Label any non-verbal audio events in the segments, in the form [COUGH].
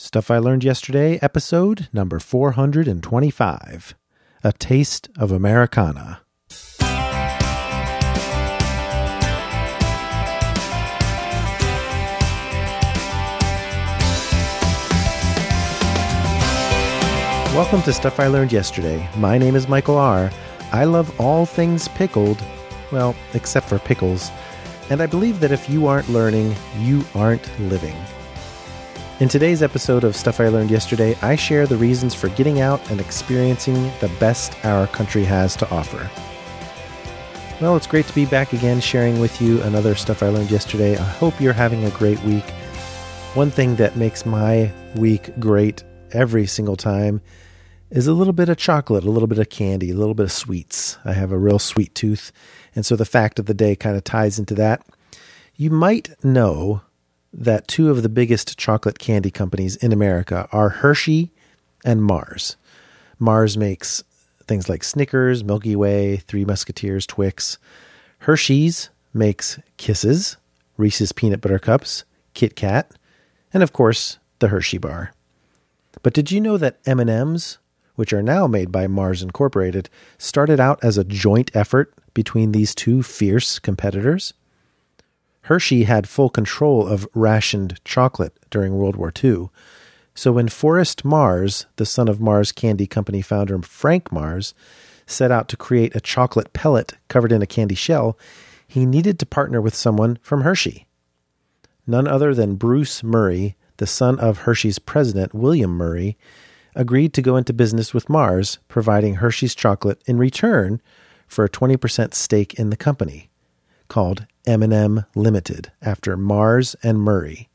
Stuff I Learned Yesterday, episode number 425 A Taste of Americana. Welcome to Stuff I Learned Yesterday. My name is Michael R. I love all things pickled, well, except for pickles, and I believe that if you aren't learning, you aren't living. In today's episode of Stuff I Learned Yesterday, I share the reasons for getting out and experiencing the best our country has to offer. Well, it's great to be back again sharing with you another Stuff I Learned Yesterday. I hope you're having a great week. One thing that makes my week great every single time is a little bit of chocolate, a little bit of candy, a little bit of sweets. I have a real sweet tooth, and so the fact of the day kind of ties into that. You might know that two of the biggest chocolate candy companies in America are Hershey and Mars. Mars makes things like Snickers, Milky Way, Three Musketeers, Twix. Hershey's makes Kisses, Reese's Peanut Butter Cups, Kit Kat, and of course, the Hershey bar. But did you know that M&Ms, which are now made by Mars Incorporated, started out as a joint effort between these two fierce competitors? Hershey had full control of rationed chocolate during World War II. So when Forrest Mars, the son of Mars Candy Company founder Frank Mars, set out to create a chocolate pellet covered in a candy shell, he needed to partner with someone from Hershey. None other than Bruce Murrie, the son of Hershey's president William Murrie, agreed to go into business with Mars, providing Hershey's chocolate in return for a 20% stake in the company called M&M Limited after Mars and Murrie.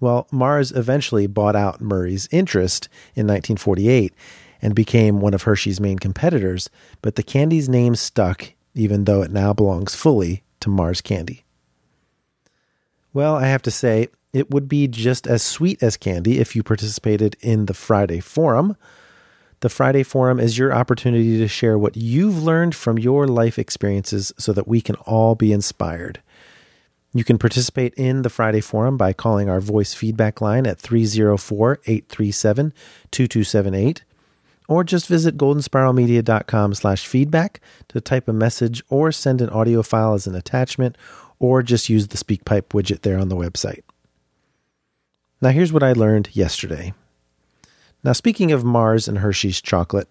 Well, Mars eventually bought out Murrie's interest in 1948 and became one of Hershey's main competitors, but the candy's name stuck even though it now belongs fully to Mars Candy. Well, I have to say, it would be just as sweet as candy if you participated in the Friday Forum, the Friday Forum is your opportunity to share what you've learned from your life experiences so that we can all be inspired. You can participate in the Friday Forum by calling our voice feedback line at 304 837 2278 or just visit goldenspiralmedia.com slash feedback to type a message or send an audio file as an attachment or just use the SpeakPipe widget there on the website. Now here's what I learned yesterday. Now, speaking of Mars and Hershey's chocolate,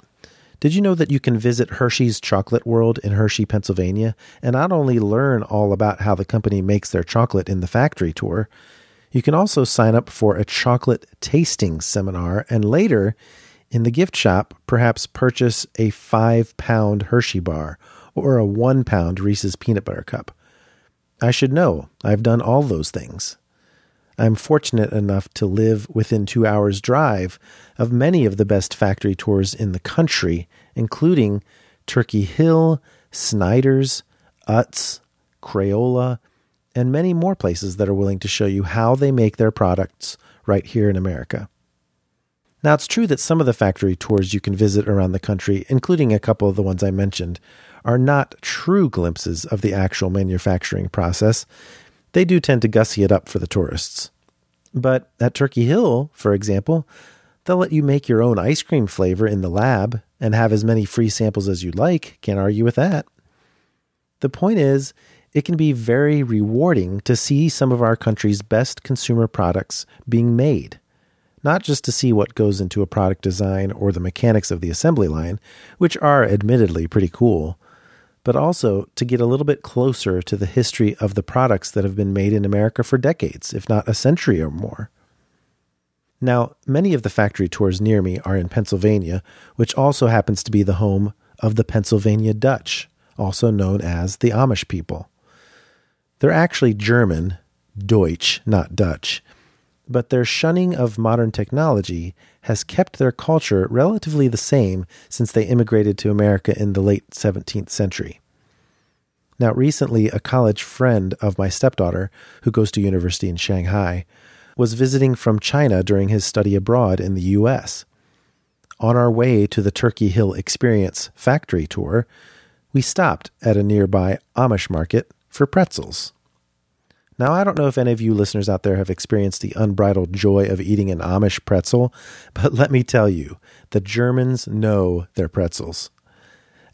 did you know that you can visit Hershey's Chocolate World in Hershey, Pennsylvania, and not only learn all about how the company makes their chocolate in the factory tour, you can also sign up for a chocolate tasting seminar and later, in the gift shop, perhaps purchase a five pound Hershey bar or a one pound Reese's peanut butter cup. I should know, I've done all those things. I'm fortunate enough to live within two hours' drive of many of the best factory tours in the country, including Turkey Hill, Snyder's, Utz, Crayola, and many more places that are willing to show you how they make their products right here in America. Now, it's true that some of the factory tours you can visit around the country, including a couple of the ones I mentioned, are not true glimpses of the actual manufacturing process, they do tend to gussy it up for the tourists. But at Turkey Hill, for example, they'll let you make your own ice cream flavor in the lab and have as many free samples as you like. Can't argue with that. The point is, it can be very rewarding to see some of our country's best consumer products being made. Not just to see what goes into a product design or the mechanics of the assembly line, which are admittedly pretty cool, but also to get a little bit closer to the history of the products that have been made in America for decades, if not a century or more. Now, many of the factory tours near me are in Pennsylvania, which also happens to be the home of the Pennsylvania Dutch, also known as the Amish people. They're actually German, Deutsch, not Dutch, but their shunning of modern technology has kept their culture relatively the same since they immigrated to America in the late 17th century. Now, recently, a college friend of my stepdaughter, who goes to university in Shanghai, was visiting from China during his study abroad in the U.S. On our way to the Turkey Hill Experience factory tour, we stopped at a nearby Amish market for pretzels. Now, I don't know if any of you listeners out there have experienced the unbridled joy of eating an Amish pretzel, but let me tell you, the Germans know their pretzels.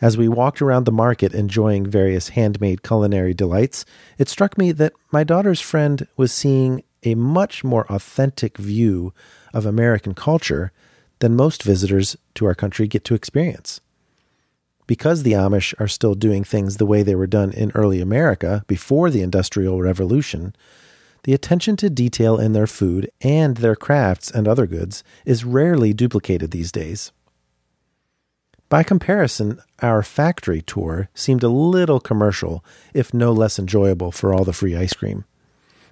As we walked around the market enjoying various handmade culinary delights, it struck me that my daughter's friend was seeing a much more authentic view of American culture than most visitors to our country get to experience. Because the Amish are still doing things the way they were done in early America before the Industrial Revolution, the attention to detail in their food and their crafts and other goods is rarely duplicated these days. By comparison, our factory tour seemed a little commercial, if no less enjoyable for all the free ice cream.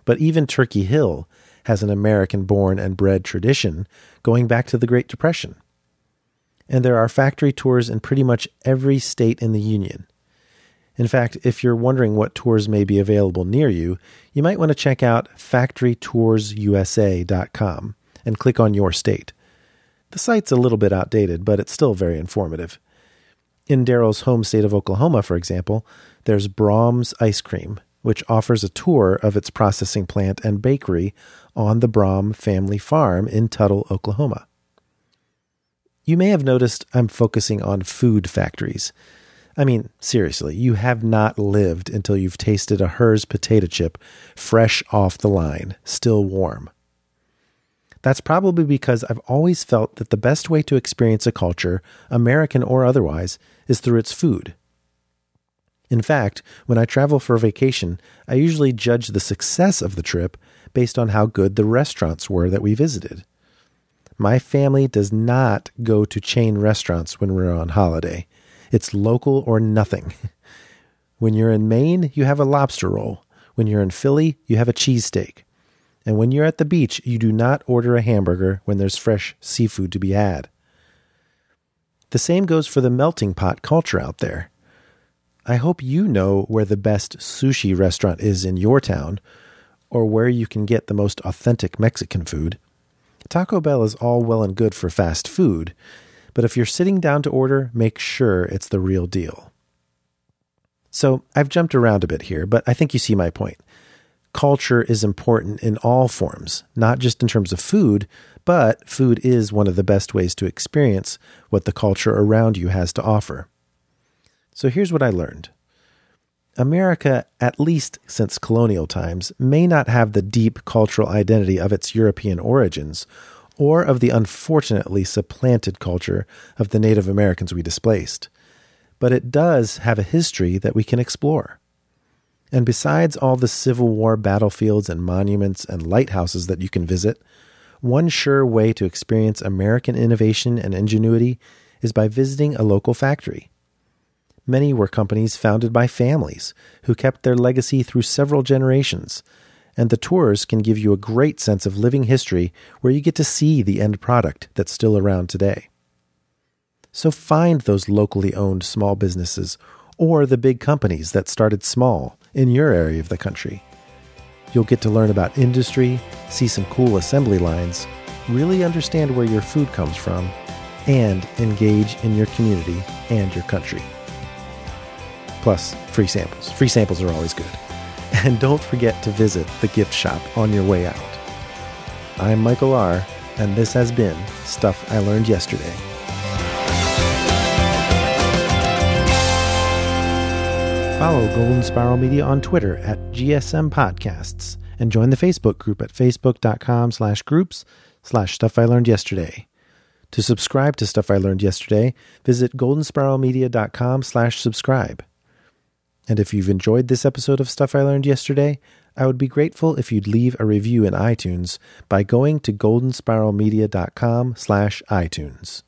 But even Turkey Hill has an American born and bred tradition going back to the Great Depression. And there are factory tours in pretty much every state in the Union. In fact, if you're wondering what tours may be available near you, you might want to check out factorytoursusa.com and click on your state. The site's a little bit outdated, but it's still very informative. In Daryl's home state of Oklahoma, for example, there's Braum's Ice Cream, which offers a tour of its processing plant and bakery on the Braum family farm in Tuttle, Oklahoma. You may have noticed I'm focusing on food factories. I mean, seriously, you have not lived until you've tasted a Herr's potato chip fresh off the line, still warm. That's probably because I've always felt that the best way to experience a culture, American or otherwise, is through its food. In fact, when I travel for vacation, I usually judge the success of the trip based on how good the restaurants were that we visited. My family does not go to chain restaurants when we're on holiday. It's local or nothing. [LAUGHS] when you're in Maine, you have a lobster roll. When you're in Philly, you have a cheesesteak. And when you're at the beach, you do not order a hamburger when there's fresh seafood to be had. The same goes for the melting pot culture out there. I hope you know where the best sushi restaurant is in your town, or where you can get the most authentic Mexican food. Taco Bell is all well and good for fast food, but if you're sitting down to order, make sure it's the real deal. So I've jumped around a bit here, but I think you see my point culture is important in all forms, not just in terms of food, but food is one of the best ways to experience what the culture around you has to offer. So here's what I learned America, at least since colonial times, may not have the deep cultural identity of its European origins or of the unfortunately supplanted culture of the Native Americans we displaced, but it does have a history that we can explore. And besides all the Civil War battlefields and monuments and lighthouses that you can visit, one sure way to experience American innovation and ingenuity is by visiting a local factory. Many were companies founded by families who kept their legacy through several generations, and the tours can give you a great sense of living history where you get to see the end product that's still around today. So find those locally owned small businesses or the big companies that started small in your area of the country. You'll get to learn about industry, see some cool assembly lines, really understand where your food comes from, and engage in your community and your country. Plus, free samples. Free samples are always good. [LAUGHS] And don't forget to visit the gift shop on your way out. I'm Michael R., and this has been Stuff I Learned Yesterday. Follow Golden Spiral Media on Twitter at GSM Podcasts and join the Facebook group at facebook.com slash groups slash stuff I learned yesterday. To subscribe to Stuff I Learned Yesterday, visit goldenspiralmedia.com slash subscribe. And if you've enjoyed this episode of Stuff I Learned Yesterday, I would be grateful if you'd leave a review in iTunes by going to goldenspiralmedia.com slash iTunes.